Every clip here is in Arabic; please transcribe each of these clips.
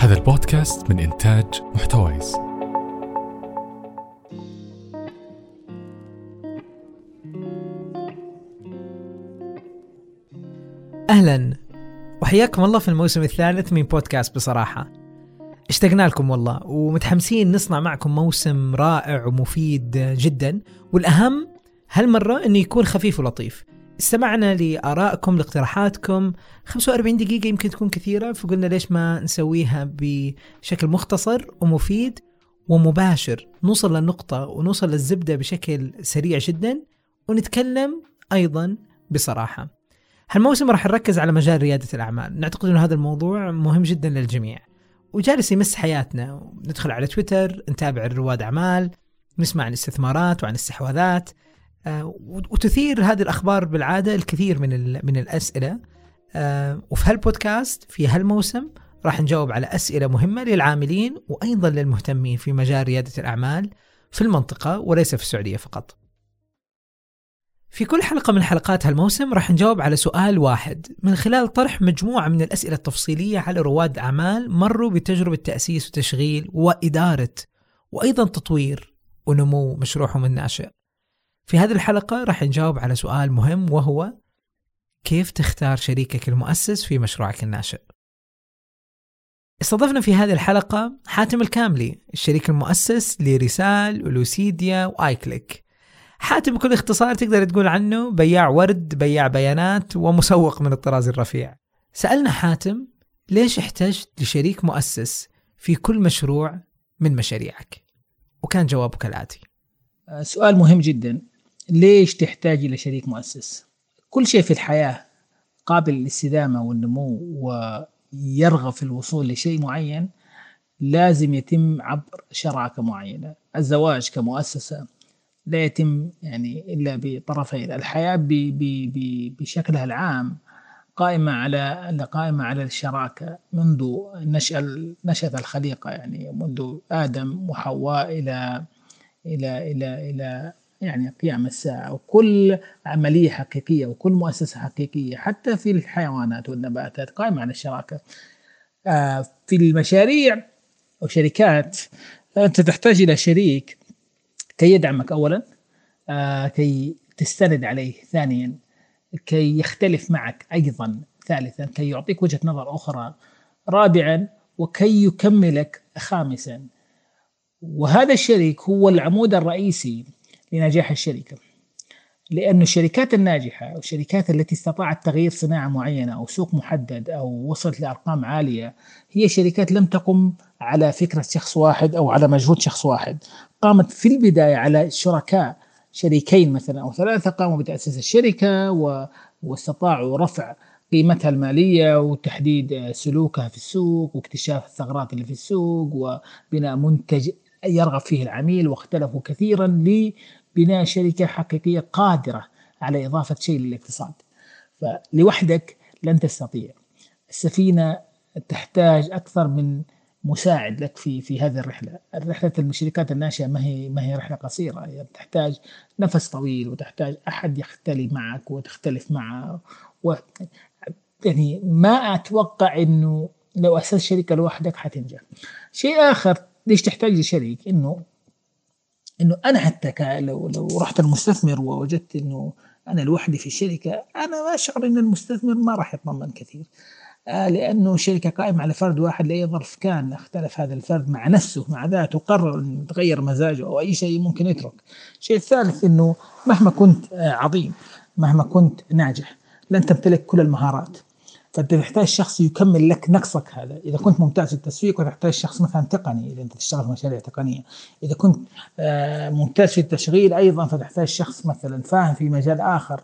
هذا البودكاست من إنتاج محتويس. أهلا. وحياكم الله في الموسم الثالث من بودكاست بصراحة. اشتقنا لكم والله ومتحمسين نصنع معكم موسم رائع ومفيد جدا. والأهم هالمرة إنه يكون خفيف ولطيف. استمعنا لآرائكم لاقتراحاتكم. 45 دقيقة يمكن تكون كثيرة فقلنا ليش ما نسويها بشكل مختصر ومفيد ومباشر. نوصل للنقطة ونوصل للزبدة بشكل سريع جدا ونتكلم أيضا بصراحة. هالموسم راح نركز على مجال ريادة الأعمال. نعتقد أن هذا الموضوع مهم جدا للجميع. وجالس يمس حياتنا. ندخل على تويتر نتابع رواد أعمال نسمع عن الاستثمارات وعن الاستحواذات وتثير هذه الأخبار بالعادة الكثير من, من الأسئلة. آه، وفي هالبودكاست في هالموسم راح نجاوب على أسئلة مهمة للعاملين وأيضا للمهتمين في مجال ريادة الأعمال في المنطقة وليس في السعودية فقط. في كل حلقة من حلقات هالموسم راح نجاوب على سؤال واحد. من خلال طرح مجموعة من الأسئلة التفصيلية على رواد أعمال مروا بتجربة تأسيس وتشغيل وإدارة وأيضا تطوير ونمو مشروعهم الناشئ. في هذه الحلقة راح نجاوب على سؤال مهم وهو كيف تختار شريكك المؤسس في مشروعك الناشئ؟ استضفنا في هذه الحلقة حاتم الكاملي الشريك المؤسس لرسال ولوسيديا وآيكليك. حاتم بكل اختصار تقدر تقول عنه بياع ورد بياع بيانات ومسوق من الطراز الرفيع. سألنا حاتم ليش احتجت لشريك مؤسس في كل مشروع من مشاريعك؟ وكان جوابه كالآتي سؤال مهم جدا. ليش تحتاج إلى شريك مؤسس؟ كل شيء في الحياة قابل للاستدامة والنمو ويرغب في الوصول لشيء معين لازم يتم عبر شراكة معينة. الزواج كمؤسسة لا يتم يعني إلا بطرفين الحياة بشكلها العام قائمة على قائمة على الشراكة منذ نشأ نشأة الخليقة يعني منذ آدم وحواء إلى إلى إلى إلى يعني قيام الساعة وكل عملية حقيقية وكل مؤسسة حقيقية حتى في الحيوانات والنباتات قائمة على الشراكة. آه، في المشاريع وشركات أنت تحتاج إلى شريك كي يدعمك اولا آه كي تستند عليه. ثانيا كي يختلف معك أيضا. ثالثا كي يعطيك وجهة نظر أخرى. رابعا وكي يكملك خامسا. وهذا الشريك هو العمود الرئيسي لنجاح الشركة. لأن الشركات الناجحة أو الشركات التي استطاعت تغيير صناعة معينة أو سوق محدد أو وصلت لأرقام عالية هي شركات لم تقم على فكرة شخص واحد أو على مجهود شخص واحد. قامت في البداية على شركاء شريكين مثلا أو ثلاثة قاموا بتأسيس الشركة و... واستطاعوا رفع قيمتها المالية وتحديد سلوكها في السوق واكتشاف الثغرات اللي في السوق وبناء منتج يرغب فيه العميل واختلفوا كثيرا لبناء شركة حقيقية قادرة على إضافة شيء للاقتصاد. فلوحدك لن تستطيع. السفينة تحتاج أكثر من مساعد لك في في هذه الرحلة، رحله الشركات الناشئة ما هي ما هي رحلة قصيرة. يعني تحتاج نفس طويل وتحتاج أحد يختلي معك وتختلف معه. و يعني ما أتوقع إنه لو أسست شركة لوحدك حتنجح. شيء آخر ليش تحتاج لشريك؟ إنه إنه أنا حتى لو لو رحت المستثمر ووجدت إنه أنا لوحدي في الشركة أنا اشعر إن المستثمر ما راح يطمن كثير. آه لأنه شركة قائمة على فرد واحد لأي ظرف كان اختلف هذا الفرد مع نفسه مع ذاته قرر إنه يتغير مزاجه أو أي شيء ممكن يترك. الشيء الثالث إنه مهما كنت آه عظيم مهما كنت ناجح لن تمتلك كل المهارات. فأنت تحتاج شخص يكمل لك نقصك هذا، إذا كنت ممتاز في التسويق وتحتاج شخص مثلا تقني. إذا أنت تشتغل في مشاريع تقنية، إذا كنت آه ممتاز في التشغيل أيضا فتحتاج شخص مثلا فاهم في مجال آخر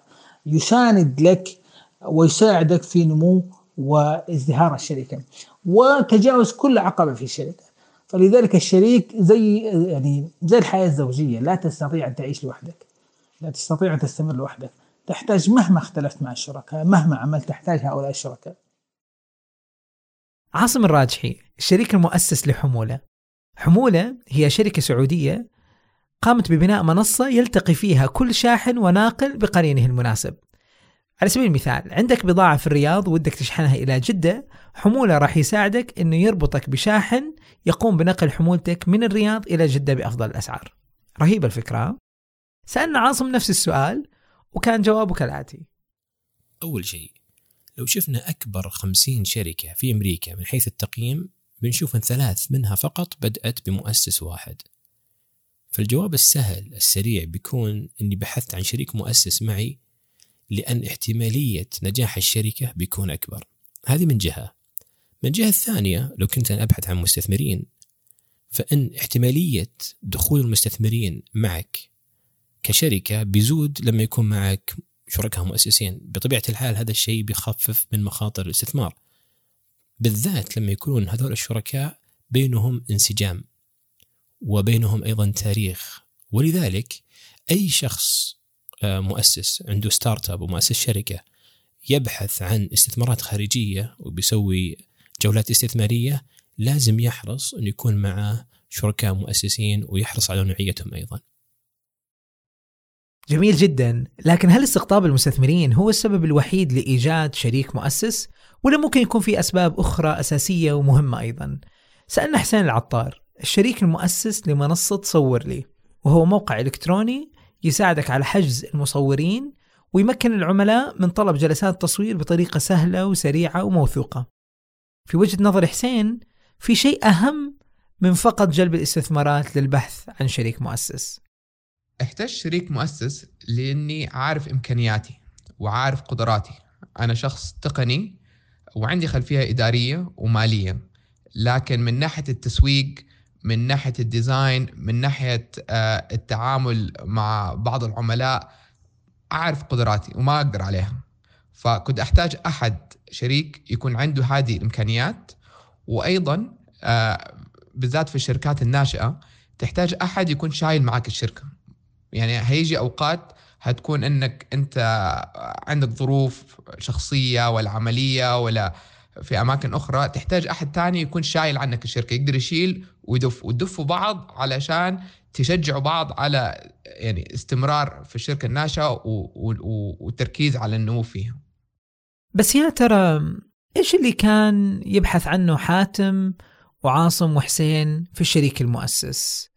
يساند لك ويساعدك في نمو وازدهار الشركة. وتجاوز كل عقبة في الشركة. فلذلك الشريك زي يعني زي الحياة الزوجية. لا تستطيع أن تعيش لوحدك. لا تستطيع أن تستمر لوحدك. تحتاج مهما اختلفت مع الشركاء مهما عملت تحتاج هؤلاء الشركاء. عاصم الراجحي الشريك المؤسس لحمولة. حمولة هي شركة سعودية قامت ببناء منصة يلتقي فيها كل شاحن وناقل بقرينه المناسب. على سبيل المثال عندك بضاعة في الرياض ودك تشحنها إلى جدة حمولة راح يساعدك أنه يربطك بشاحن يقوم بنقل حمولتك من الرياض إلى جدة بأفضل الأسعار. رهيبة الفكرة. سألنا عاصم نفس السؤال وكان جوابه كالآتي. أول شيء لو شفنا أكبر خمسين شركة في أمريكا من حيث التقييم بنشوف أن ثلاث منها فقط بدأت بمؤسس واحد. فالجواب السهل السريع بيكون أني بحثت عن شريك مؤسس معي لأن احتمالية نجاح الشركة بيكون أكبر. هذه من جهة. من الجهة الثانية لو كنت أنا أبحث عن مستثمرين فإن احتمالية دخول المستثمرين معك كشركة بيزود لما يكون معك شركاء مؤسسين. بطبيعة الحال هذا الشيء بيخفف من مخاطر الاستثمار. بالذات لما يكونون هذول الشركاء بينهم انسجام وبينهم أيضا تاريخ. ولذلك أي شخص آه، مؤسس عنده startup ومؤسس شركة يبحث عن استثمارات خارجية وبيسوي جولات استثمارية لازم يحرص أن يكون معه شركاء مؤسسين ويحرص على نوعيتهم أيضا. جميل جدا. لكن هل استقطاب المستثمرين هو السبب الوحيد لإيجاد شريك مؤسس ولا ممكن يكون في أسباب أخرى أساسية ومهمة أيضا؟ سألنا حسين العطار الشريك المؤسس لمنصة صور لي وهو موقع إلكتروني يساعدك على حجز المصورين ويمكن العملاء من طلب جلسات تصوير بطريقة سهلة وسريعة وموثوقة. في وجهة نظر حسين في شيء أهم من فقط جلب الاستثمارات للبحث عن شريك مؤسس. احتاج شريك مؤسس لاني عارف امكانياتي وعارف قدراتي. أنا شخص تقني وعندي خلفية ادارية ومالية لكن من ناحية التسويق من ناحية الديزاين من ناحية آه، التعامل مع بعض العملاء أعرف قدراتي وما أقدر عليها. فكنت أحتاج أحد شريك يكون عنده هذه الإمكانيات. وأيضا آه، بالذات في الشركات الناشئة تحتاج أحد يكون شايل معك الشركة. يعني هيجي أوقات هتكون إنك أنت عندك ظروف شخصية ولا عملية ولا في أماكن أخرى تحتاج أحد تاني يكون شايل عنك الشركة يقدر يشيل ويدف وتدفوا بعض علشان تشجعوا بعض على يعني استمرار في الشركة الناشئة والتركيز على النمو فيها. بس يا ترى إيش اللي كان يبحث عنه حاتم وعاصم وحسين في الشريك المؤسس؟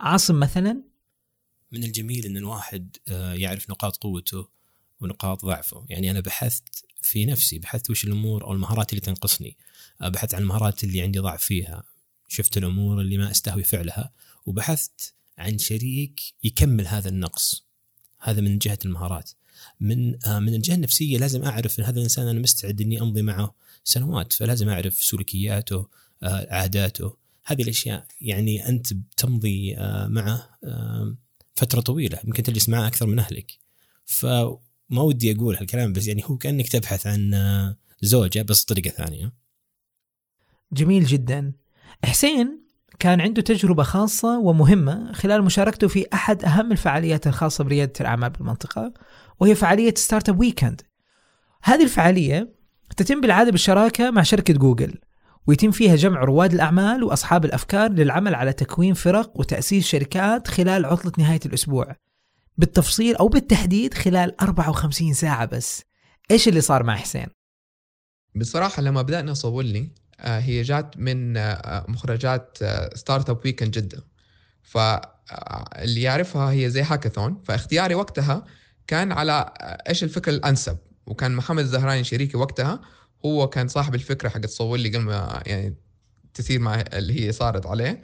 عاصم مثلا من الجميل إن الواحد آه، يعرف نقاط قوته ونقاط ضعفه. يعني أنا بحثت في نفسي بحثت وش الأمور أو المهارات اللي تنقصني. آه، بحثت عن المهارات اللي عندي ضعف فيها. شفت الأمور اللي ما أستهوي فعلها. وبحثت عن شريك يكمل هذا النقص. هذا من جهة المهارات. من آه، من الجهة النفسية لازم أعرف إن هذا الإنسان أنا مستعد إني أمضي معه سنوات. فلازم أعرف سلوكياته عاداته. هذه الأشياء يعني أنت تمضي معه فترة طويلة يمكن تجلس معه أكثر من أهلك. فما ودي أقول هالكلام بس يعني هو كأنك تبحث عن آه، زوجة بس بطريقه ثانية. جميل جدا. حسين كان عنده تجربة خاصة ومهمة خلال مشاركته في أحد أهم الفعاليات الخاصة بريادة الأعمال بالمنطقة وهي فعالية Startup Weekend. هذه الفعالية تتم بالعادة بالشراكة مع شركة جوجل. ويتم فيها جمع رواد الأعمال وأصحاب الأفكار للعمل على تكوين فرق وتأسيس شركات خلال عطلة نهاية الأسبوع. بالتفصيل أو بالتحديد خلال 54 ساعة بس. إيش اللي صار مع حسين؟ بصراحة لما بدأنا صولني آه، هي جات من آه، مخرجات Startup Weekend جدة فاللي يعرفها هي زي هاكاثون فاختياري وقتها كان على آه، إيش الفكرة الأنسب. وكان محمد الزهراني شريكي وقتها. هو كان صاحب الفكرة حقت صور لي قبل ما يعني تثير مع اللي هي صارت عليه.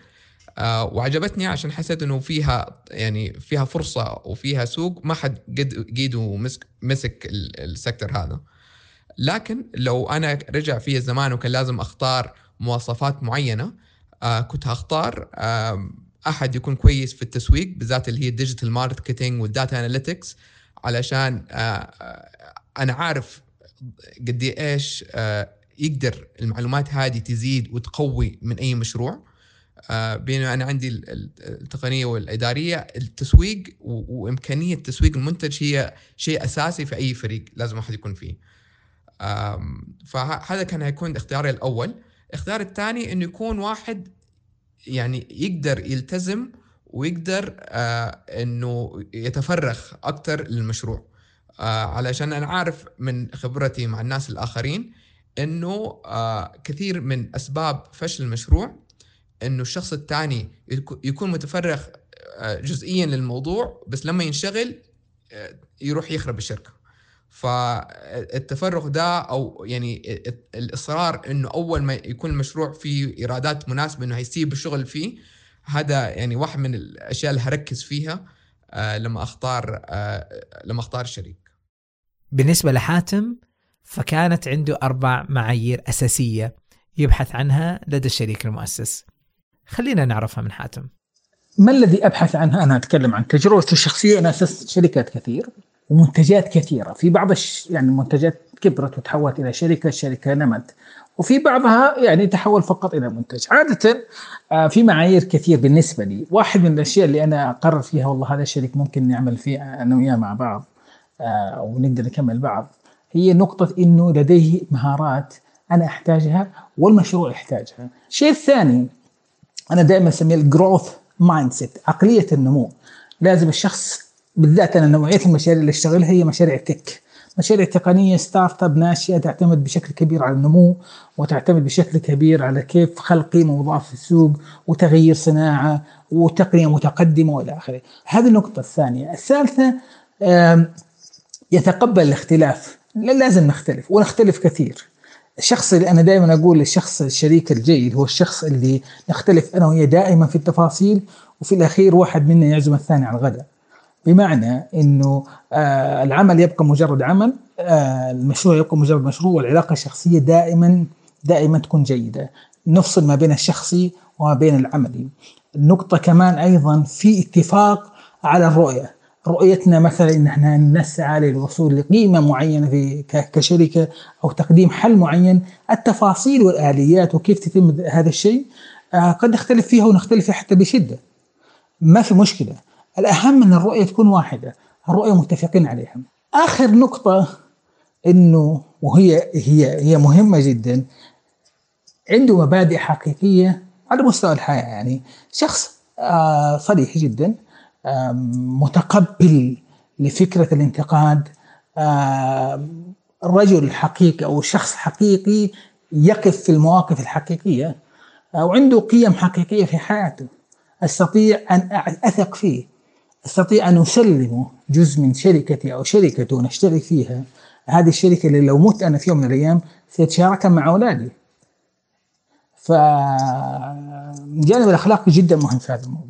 آه وعجبتني عشان حسيت إنه فيها يعني فيها فرصة وفيها سوق ما حد قد قيده مسك مسك السكتر هذا. لكن لو أنا رجع في الزمان وكان لازم أختار مواصفات معينة آه كنت هختار آه أحد يكون كويس في التسويق بالذات اللي هي ال digital marketing وال data analytics علشان آه, آه، أنا عارف قد إيش آه، يقدر المعلومات هذه تزيد وتقوي من أي مشروع. آه، بينما أنا عندي التقنية والإدارية التسويق وإمكانية تسويق المنتج هي شيء أساسي في أي فريق لازم واحد يكون فيه. فهذا كان هيكون اختياري الأول. اختياري الثاني إنه يكون واحد يعني يقدر يلتزم ويقدر آه إنه يتفرغ أكثر للمشروع. علشان أنا عارف من خبرتي مع الناس الآخرين إنه آه كثير من أسباب فشل المشروع إنه الشخص الثاني يكون متفرغ آه جزئيا للموضوع بس لما ينشغل آه يروح يخرب الشركة. فالتفرغ ده أو يعني الإصرار إنه أول ما يكون المشروع فيه إيرادات مناسبة إنه هيسيب الشغل فيه هذا يعني واحد من الأشياء اللي هركز فيها آه، لما أختار آه، لما أختار الشريك. بالنسبة لحاتم فكانت عنده أربع معايير أساسية يبحث عنها لدى الشريك المؤسس. خلينا نعرفها من حاتم. ما الذي أبحث عنها؟ أنا أتكلم عن تجربتي الشخصية. أنا أسست شركات كثير ومنتجات كثيرة. في بعض الش... يعني المنتجات كبرت وتحولت إلى شركة الشركة نمت. وفي بعضها يعني تحول فقط إلى منتج. عادة آه، في معايير كثير بالنسبة لي. واحد من الأشياء اللي أنا أقرر فيها والله هذا الشريك ممكن نعمل فيه أنا وياه مع بعض. ونقدر نكمل بعض. هي نقطة إنه لديه مهارات أنا أحتاجها والمشروع يحتاجها. الشيء الثاني أنا دائما أسميه ال growth mindset عقلية النمو. لازم الشخص بالذات أنا نوعية المشاريع اللي أشتغلها هي مشاريع tech مشاريع تقنية startup ناشئة تعتمد بشكل كبير على النمو وتعتمد بشكل كبير على كيف خلق قيمه مضافه في السوق وتغيير صناعة وتقنية متقدمة وإلى آخره. هذه النقطة الثانية، الثالثة يتقبل الاختلاف، لازم نختلف ونختلف كثير. الشخص اللي أنا دائما أقول الشخص الشريك الجيد هو الشخص اللي نختلف أنا وياه دائما في التفاصيل وفي الأخير واحد منا يعزم الثاني على الغداء. بمعنى إنه آه العمل يبقى مجرد عمل آه المشروع يبقى مجرد مشروع والعلاقة الشخصية دائما دائما تكون جيدة نفصل ما بين الشخصي وما بين العملي النقطه كمان أيضا في اتفاق على الرؤية رؤيتنا مثلا إن إحنا نسعى للوصول لقيمة معينة في كشركة أو تقديم حل معين التفاصيل والآليات وكيف تتم هذا الشيء آه قد نختلف فيها ونختلف فيها حتى بشدة. ما في مشكلة. الأهم أن الرؤية تكون واحدة. الرؤية متفقين عليها. آخر نقطة أنه وهي هي هي مهمة جدا عنده مبادئ حقيقية على مستوى الحياة يعني. شخص آه صريح جدا. متقبل لفكرة الانتقاد. رجل حقيقي أو شخص حقيقي يقف في المواقف الحقيقية آه، وعنده قيم حقيقية في حياته. أستطيع أن أثق فيه. أستطيع أن أسلمه جزء من شركتي أو شركته نشترك فيها. هذه الشركة اللي لو مت أنا في يوم من الأيام سيتشاركها مع أولادي. فالجانب الاخلاقي جدا مهم في هذا الموضوع.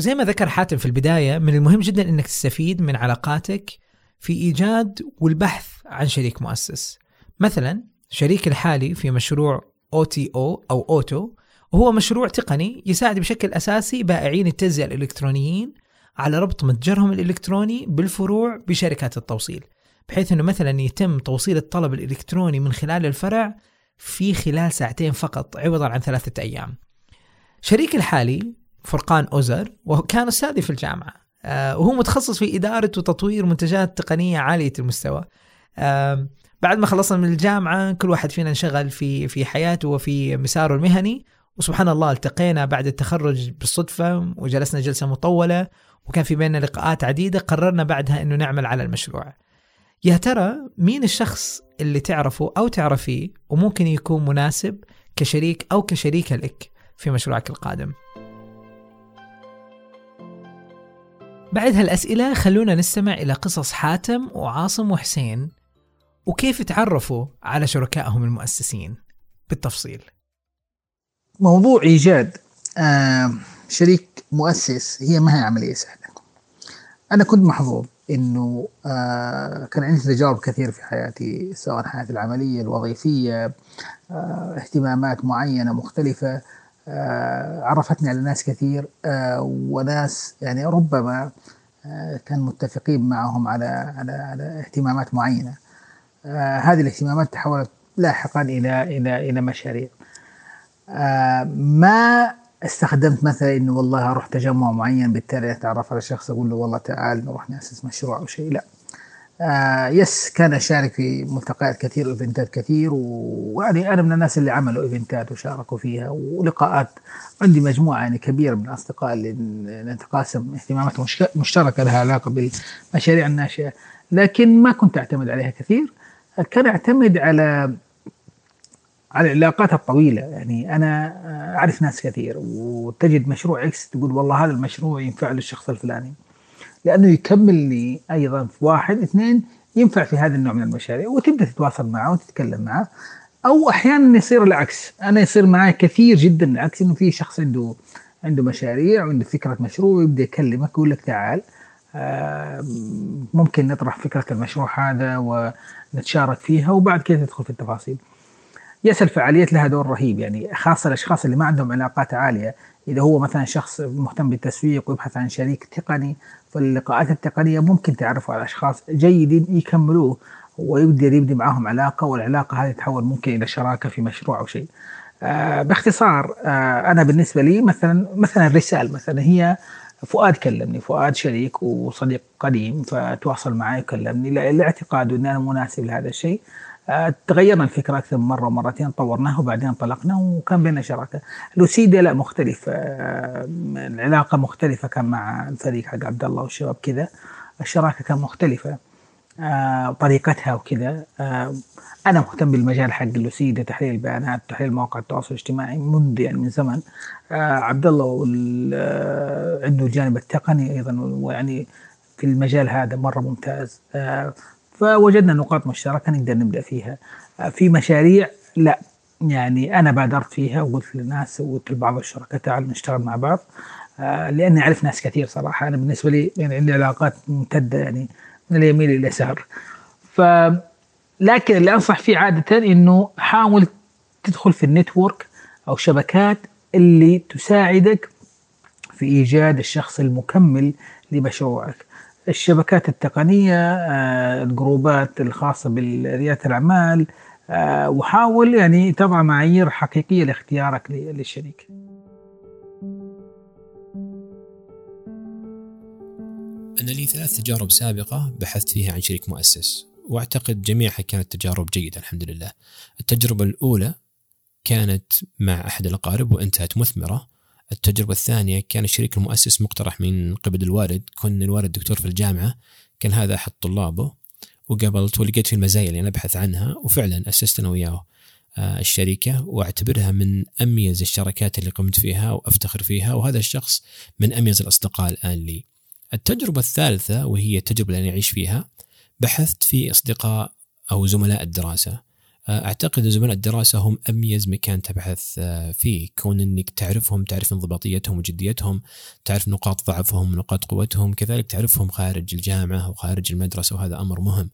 وزي ما ذكر حاتم في البداية من المهم جدا إنك تستفيد من علاقاتك في إيجاد والبحث عن شريك مؤسس مثلا شريك الحالي في مشروع أو أو أوتو وهو مشروع تقني يساعد بشكل أساسي بائعين التجزئة الإلكترونيين على ربط متجرهم الإلكتروني بالفروع بشركات التوصيل بحيث إنه مثلا يتم توصيل الطلب الإلكتروني من خلال الفرع في خلال ساعتين فقط عوضا عن ثلاثة أيام. شريك الحالي فرقان أوزر وكان أستاذي في الجامعة. آه، وهو متخصص في إدارة وتطوير منتجات تقنية عالية المستوى. بعد ما خلصنا من الجامعة كل واحد فينا انشغل في في حياته وفي مساره المهني. وسبحان الله التقينا بعد التخرج بالصدفة وجلسنا جلسة مطولة وكان في بيننا لقاءات عديدة قررنا بعدها أنه نعمل على المشروع. يا ترى مين الشخص اللي تعرفه أو تعرفيه وممكن يكون مناسب كشريك أو كشريكة لك في مشروعك القادم؟ بعد هالأسئلة خلونا نستمع إلى قصص حاتم وعاصم وحسين وكيف تعرفوا على شركائهم المؤسسين؟ بالتفصيل. موضوع إيجاد آه شريك مؤسس هي ما هي عملية سهلة. أنا كنت محظوظ إنه آه كان عندي تجارب كثير في حياتي سواء حياتي العملية الوظيفية آه اهتمامات معينة مختلفة. عرفتني على ناس كثير آه وناس يعني ربما آه كان متفقين معهم على على على اهتمامات معينة. آه هذه الاهتمامات تحولت لاحقا إلى إلى إلى مشاريع. آه ما استخدمت مثلا إنه والله أروح تجمع معين بالتالي أتعرف على شخص أقول له والله تعال نروح نأسس مشروع أو شيء؟ لا. آه yes كان اشارك في ملتقيات كثير و eventات كثير ويعني أنا من الناس اللي عملوا eventات وشاركوا فيها ولقاءات عندي مجموعة يعني كبيرة من الاصدقاء اللي نتقاسم اهتمامات مشتركة لها علاقة بالمشاريع الناشئة. لكن ما كنت أعتمد عليها كثير. كان أعتمد على على العلاقات الطويلة. يعني أنا أعرف ناس كثير وتجد مشروع إكس تقول والله هذا المشروع ينفع للشخص الفلاني. لأنه يكمل لي أيضا في واحد اثنين ينفع في هذا النوع من المشاريع وتبدأ تتواصل معه وتتكلم معه. أو أحيانا يصير العكس أنا يصير معي كثير جدا العكس إنه في شخص عنده عنده مشاريع وعنده فكرة مشروع ويبدأ يكلمك ويقول لك تعال ممكن نطرح فكرة المشروع هذا ونتشارك فيها وبعد كده تدخل في التفاصيل. يس الفعاليات لها دور رهيب يعني خاصة الأشخاص اللي ما عندهم علاقات عالية. إذا هو مثلا شخص مهتم بالتسويق ويبحث عن شريك تقني فاللقاءات التقنية ممكن تعرفوا على أشخاص جيدين يكملوه ويقدر يبني معهم علاقة والعلاقة هذه تتحول ممكن إلى شراكة في مشروع أو شيء. آه باختصار آه أنا بالنسبة لي مثلا مثلا الرسالة مثلا هي فؤاد كلمني فؤاد شريك وصديق قديم فتواصل معي وكلمني لاعتقاده أن أنا مناسب لهذا الشيء. تغيرنا الفكرة أكثر من مرة ومرتين طورناها وبعدين انطلقنا وكان بيننا شراكة. لوسيدا لا مختلف آه، العلاقه مختلفة كان مع الفريق حق عبد الله والشباب كذا. الشراكة كان مختلفة آه، طريقتها وكذا. أنا مهتم بالمجال حق لوسيدا تحليل البيانات تحليل مواقع التواصل الاجتماعي منذ يعني من زمن. عبد الله عنده الجانب التقني أيضا ويعني في المجال هذا مرة ممتاز. فوجدنا نقاط مشتركة نقدر نبدأ فيها. في مشاريع لا. يعني أنا بادرت فيها وقلت للناس وقلت لبعض الشركاء تعالوا نشتغل مع بعض. آه، لأني أعرف ناس كثير صراحة. أنا بالنسبة لي يعني عندي علاقات ممتدة يعني من اليمين لليسار ف لكن اللي أنصح فيه عادة إنه حاول تدخل في النتورك أو شبكات اللي تساعدك في إيجاد الشخص المكمل لمشروعك. الشبكات التقنية آه، الجروبات الخاصة بريادة الأعمال آه، وحاول يعني تضع معايير حقيقية لاختيارك للشريك. أنا لي ثلاث تجارب سابقة بحثت فيها عن شريك مؤسس وأعتقد جميعها كانت تجارب جيدة الحمد لله. التجربة الأولى كانت مع أحد الأقارب وانتهت مثمرة. التجربة الثانية كان الشريك المؤسس مقترح من قبل الوالد. كون الوالد دكتور في الجامعة. كان هذا أحد طلابه. وقابلت ولقيت في المزايا اللي أنا أبحث عنها. وفعلا أسست أنا وياه آه، الشركة وأعتبرها من أميز الشركات اللي قمت فيها وأفتخر فيها. وهذا الشخص من أميز الأصدقاء الآن لي. التجربة الثالثة وهي التجربة اللي أنا أعيش فيها بحثت في أصدقاء أو زملاء الدراسة. أعتقد زملاء الدراسة هم أميز مكان تبحث آه، فيه. كون إنك تعرفهم تعرف انضباطيتهم وجديتهم تعرف نقاط ضعفهم ونقاط قوتهم كذلك تعرفهم خارج الجامعة وخارج المدرسة وهذا أمر مهم.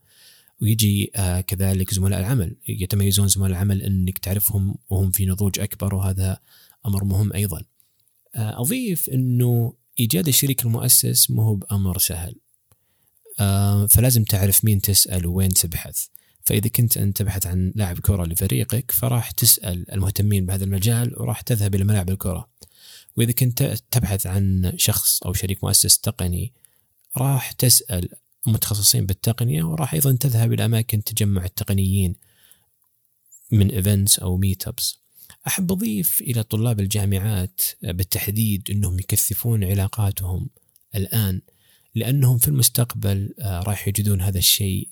ويجي آه، كذلك زملاء العمل. يتميزون زملاء العمل إنك تعرفهم وهم في نضوج أكبر وهذا أمر مهم أيضا. آه، أضيف إنه إيجاد الشريك المؤسس مو بأمر سهل. فلازم تعرف مين تسأل وين تبحث. فإذا كنت انت تبحث عن لاعب كرة لفريقك فراح تسأل المهتمين بهذا المجال وراح تذهب إلى ملاعب الكرة. وإذا كنت تبحث عن شخص أو شريك مؤسس تقني راح تسأل متخصصين بالتقنية وراح أيضا تذهب إلى أماكن تجمع التقنيين من events أو meetups أحب أضيف إلى طلاب الجامعات بالتحديد إنهم يكثفون علاقاتهم الآن لأنهم في المستقبل آه، راح يجدون هذا الشيء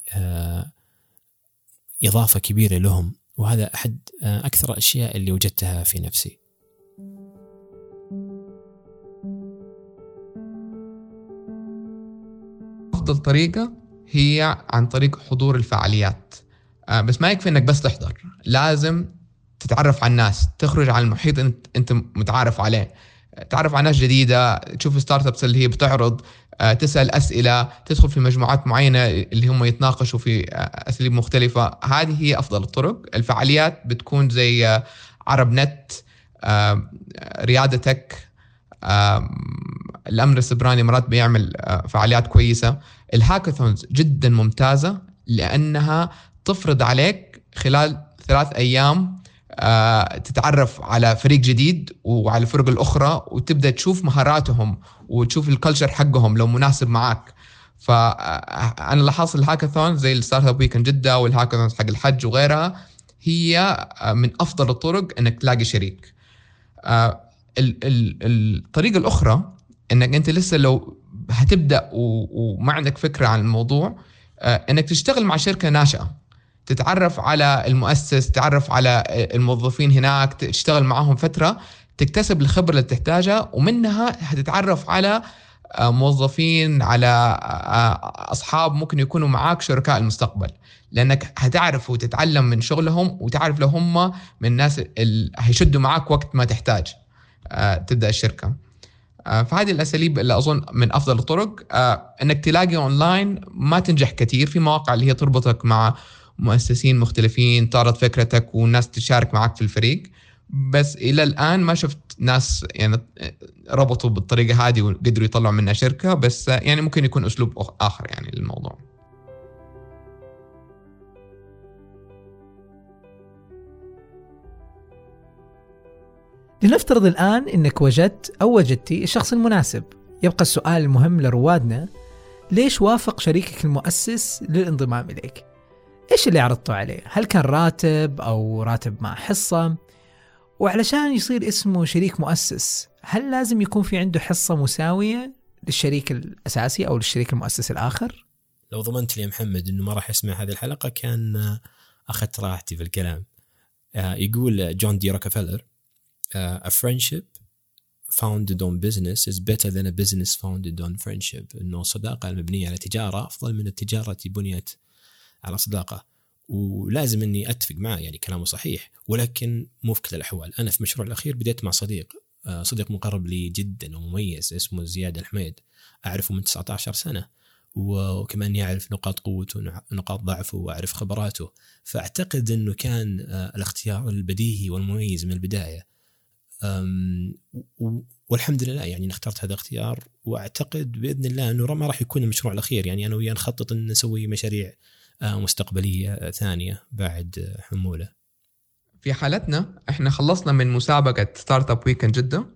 إضافة كبيرة لهم وهذا أحد آه، أكثر الأشياء اللي وجدتها في نفسي. أفضل طريقة هي عن طريق حضور الفعاليات. آه، بس ما يكفي إنك بس تحضر لازم تتعرف على الناس تخرج عن المحيط أنت متعارف عليه. تعرف على ناس جديدة تشوف ستارت ابس اللي هي بتعرض آه، تسأل أسئلة تدخل في مجموعات معينة اللي هم يتناقشوا في آه، أساليب مختلفة. هذه هي أفضل الطرق. الفعاليات بتكون زي آه، عرب نت ريادتك الامن السبراني مرات بيعمل فعاليات كويسة. ال hackathons جدا ممتازة لأنها تفرض عليك خلال ثلاث أيام تتعرف على فريق جديد وعلى الفرق الأخرى وتبدأ تشوف مهاراتهم وتشوف ال culture حقهم لو مناسب معك فانا لاحظت الهاكاثون زي ال Startup Weekend جدة والهاكاثون حق الحج وغيرها هي من أفضل الطرق إنك تلاقي شريك. آه، ال- ال- الطريقة الأخرى إنك أنت لسه لو هتبدأ وما عندك فكرة عن الموضوع آه، إنك تشتغل مع شركة ناشئة. تتعرف على المؤسس تتعرف على الموظفين هناك تشتغل معهم فترة تكتسب الخبرة اللي تحتاجها ومنها هتتعرف على آه، موظفين على آه، أصحاب ممكن يكونوا معاك شركاء المستقبل. لأنك هتعرف وتتعلم من شغلهم وتعرف لو هم من الناس اللي هيشدوا معاك وقت ما تحتاج آه، تبدأ الشركة. آه، فهذه الأساليب اللي أظن من أفضل الطرق. آه، إنك تلاقي اونلاين ما تنجح كثير في مواقع اللي هي تربطك مع مؤسسين مختلفين تعرض فكرتك والناس تشارك معك في الفريق. بس إلى الآن ما شفت ناس يعني ربطوا بالطريقة هذه وقدروا يطلعوا منها شركة بس يعني ممكن يكون أسلوب آخر يعني للموضوع. لنفترض الآن أنك وجدت أو وجدتي الشخص المناسب. يبقى السؤال المهم لروادنا ليش وافق شريكك المؤسس للانضمام إليك؟ إيش اللي عرضتوا عليه؟ هل كان راتب أو راتب مع حصة؟ وعلشان يصير اسمه شريك مؤسس هل لازم يكون في عنده حصة مساوية للشريك الأساسي أو للشريك المؤسس الآخر؟ لو ضمنت لي يا محمد إنه ما راح يسمع هذه الحلقة كان آه، أخذت راحتي في الكلام آه، يقول جون دي روكفلر آه، a friendship founded on business is better than a business founded on friendship إنه الصداقه المبنيه على تجارة أفضل من التجارة بنيت على صداقة. ولازم إني أتفق معه يعني كلامه صحيح. ولكن مو في كل الأحوال. أنا في المشروع الأخير بديت مع صديق آه، صديق مقرب لي جدا ومميز اسمه زياد الحميد. أعرفه من 19 سنة. وكمان يعرف نقاط قوته ونقاط ضعفه وأعرف خبراته. فأعتقد إنه كان آه، الاختيار البديهي والمميز من البداية. والحمد لله يعني اخترت هذا الاختيار. وأعتقد بإذن الله إنه ما راح يكون المشروع الأخير. يعني أنا وياه نخطط إن نسوي مشاريع مستقبلية آه، ثانية بعد حمولة. في حالتنا إحنا خلصنا من مسابقة Startup Weekend جده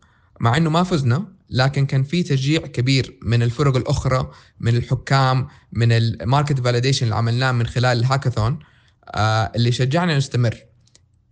مع إنه ما فزنا لكن كان في تشجيع كبير من الفرق الأخرى من الحكام من ال market validation اللي عملناه من خلال الهاكاثون آه اللي شجعنا نستمر.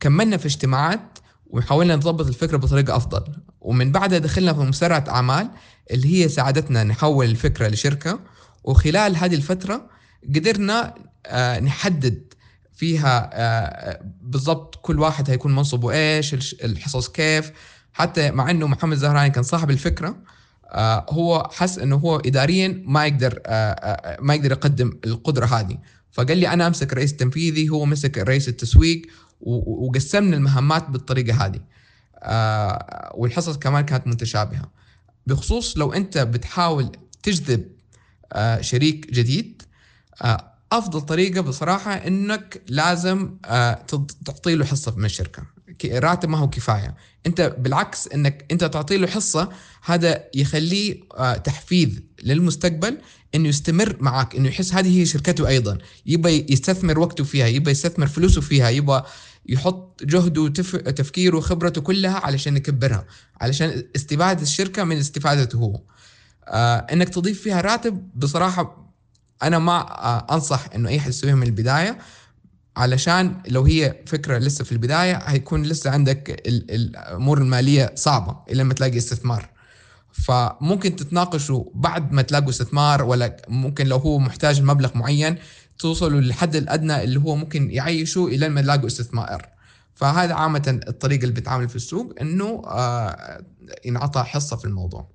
كملنا في اجتماعات وحاولنا نضبط الفكرة بطريقة أفضل. ومن بعدها دخلنا في مسرعه أعمال اللي هي ساعدتنا نحول الفكرة لشركة. وخلال هذه الفترة قدرنا آه نحدد فيها آه بالضبط كل واحد هيكون منصبه إيش الحصص كيف. حتى مع إنه محمد زهراني كان صاحب الفكرة آه هو حس إنه هو اداريا ما يقدر ما يقدر يقدم القدرة هذه. فقال لي أنا أمسك رئيس تنفيذي هو مسك رئيس التسويق وقسمنا المهمات بالطريقة هذه. والحصص كمان كانت متشابهة. بخصوص لو أنت بتحاول تجذب شريك جديد أفضل طريقة بصراحة إنك لازم آه تعطي له حصة من الشركة. راتب ما هو كفاية. أنت بالعكس إنك أنت تعطي له حصة هذا يخليه آه تحفيز للمستقبل إنه يستمر معك إنه يحس هذه هي شركته أيضا. يبغى يستثمر وقته فيها يبغى يستثمر فلوسه فيها يبغى يحط جهده وتف... تفكيره وخبرته كلها علشان يكبرها علشان استفادة الشركة من استفادته هو. آه إنك تضيف فيها راتب بصراحة أنا ما أنصح إنه أي حد يسويها من البداية علشان لو هي فكرة لسه في البداية هيكون لسه عندك ال- الأمور المالية صعبة الا لما تلاقي استثمار. فممكن تتناقشوا بعد ما تلاقوا استثمار ولا ممكن لو هو محتاج لمبلغ معين توصلوا للحد الأدنى اللي هو ممكن يعيشوا إلى ما يلاقوا استثمار. فهذا عامة الطريقة اللي بتعامل في السوق إنه آه ينعطى حصة في الموضوع.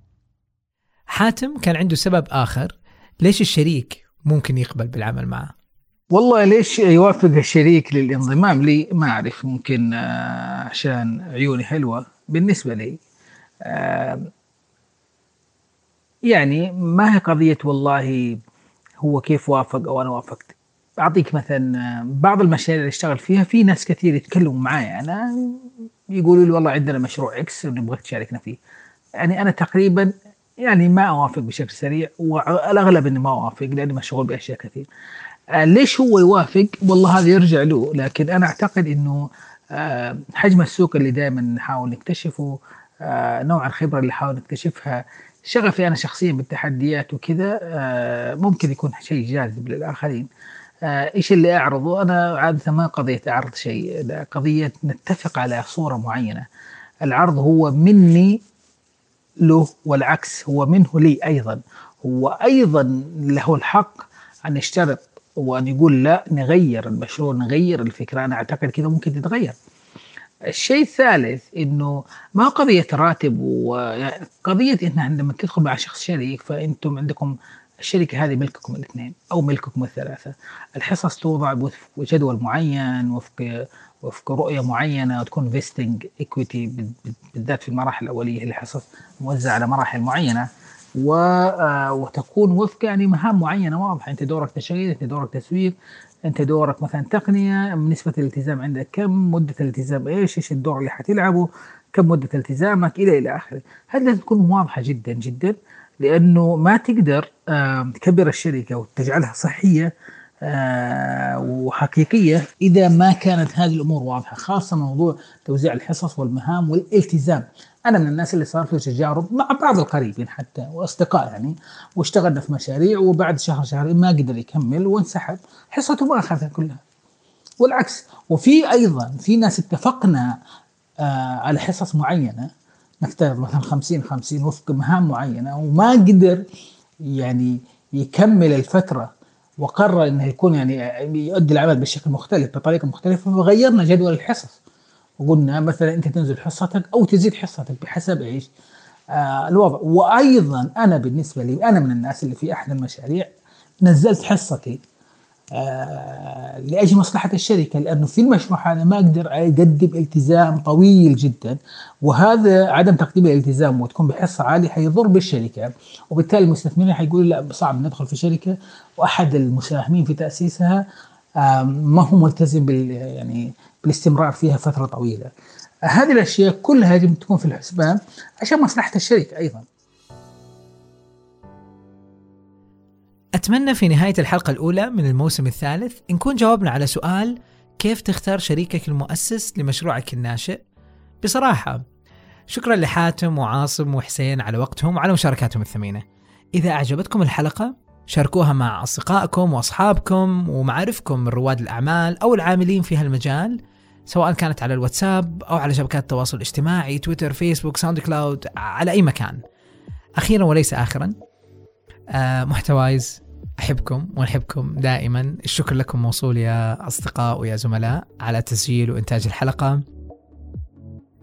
حاتم كان عنده سبب آخر. ليش الشريك ممكن يقبل بالعمل معه. والله ليش يوافق الشريك للانضمام؟ لي ما أعرف ممكن آه، عشان عيوني حلوة. بالنسبة لي آه، يعني ما هي قضية والله هو كيف وافق أو أنا وافقت. أعطيك مثلا آه، بعض المشاريع اللي اشتغل فيها في ناس كثير يتكلموا معايا. أنا يقولوا لي والله عندنا مشروع إكس ونبغاك تشاركنا فيه. يعني أنا تقريبا يعني ما أوافق بشكل سريع والأغلب إني ما أوافق لأني مشغول بأشياء كثير آه، ليش هو يوافق والله هذا يرجع له لكن أنا أعتقد إنه آه، حجم السوق اللي دائما نحاول نكتشفه آه، نوع الخبرة اللي نحاول نكتشفها شغفي أنا شخصيا بالتحديات وكذا ممكن يكون شيء جاذب للآخرين إيش اللي أعرضه؟ أنا عادة ما قضية أعرض شيء، قضية نتفق على صورة معينة. العرض هو مني له والعكس هو منه لي أيضا. هو أيضا له الحق أن يشترط وأن يقول لا نغير المشروع نغير الفكرة أنا أعتقد كذا ممكن تتغير. الشيء الثالث إنه ما قضية راتب وقضيه إن عندما تدخل مع شخص شريك فأنتم عندكم الشركة هذه ملككم الاثنين أو ملككم الثلاثة. الحصص توضع وفق جدول معين وفق وفق رؤية معينة وتكون vesting equity بالذات في المراحل الأولية اللي حصص موزعة على مراحل معينة. و آه، وتكون وفق يعني مهام معينة واضحة. أنت دورك تشغيل أنت دورك تسويق أنت دورك مثلا تقنية نسبة الالتزام عندك كم مدة الالتزام إيش إيش الدور اللي حتلعبه كم مدة التزامك إلى إلى آخره. هذه لازم تكون واضحة جدا جدا. لأنه ما تقدر تكبر الشركة وتجعلها صحية آه، وحقيقية إذا ما كانت هذه الأمور واضحة خاصة موضوع توزيع الحصص والمهام والالتزام. أنا من الناس اللي صار له تجارب مع بعض القريبين حتى وأصدقاء يعني واشتغلنا في مشاريع وبعد شهر شهرين ما قدر يكمل وانسحب حصته ما أخذها كلها. والعكس وفي أيضا في ناس اتفقنا آه على حصص معينة نفترض مثلا 50 50 وفق مهام معينة وما قدر يعني يكمل الفترة وقرر إنه يكون يعني يؤدي العمل بشكل مختلف بطريقة مختلفة فغيرنا جدول الحصص وقلنا مثلا أنت تنزل حصتك أو تزيد حصتك بحسب إيش؟ آه الوضع وأيضا أنا بالنسبة لي أنا من الناس اللي في أحد المشاريع نزلت حصتي لأجل مصلحة الشركة لأنه في المشروع هذا ما أقدر أقدم التزام طويل جدا وهذا عدم تقديم الالتزام وتكون بحصه عاليه حيضر بالشركة وبالتالي المستثمرين حيقولوا لا صعب ندخل في شركة وأحد المساهمين في تأسيسها آه ما هو ملتزم بال يعني بالاستمرار فيها فترة طويلة. هذه الأشياء كلها يجب تكون في الحسبان عشان مصلحة الشركة أيضا. أتمنى في نهاية الحلقة الأولى من الموسم الثالث نكون جاوبنا على سؤال كيف تختار شريكك المؤسس لمشروعك الناشئ؟ بصراحة شكرا لحاتم وعاصم وحسين على وقتهم وعلى مشاركاتهم الثمينة. إذا أعجبتكم الحلقة شاركوها مع أصدقائكم وأصحابكم ومعارفكم من رواد الأعمال أو العاملين في هالمجال سواء كانت على الواتساب أو على شبكات التواصل الاجتماعي تويتر فيسبوك ساوند كلاود على أي مكان أخيرا وليس آخرا محتوايز أحبكم ونحبكم دائما. الشكر لكم موصول يا أصدقاء ويا زملاء على تسجيل وإنتاج الحلقة.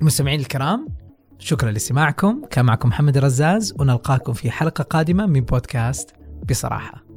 المستمعين الكرام شكرا لاستماعكم. كان معكم محمد الرزاز ونلقاكم في حلقة قادمة من بودكاست بصراحة.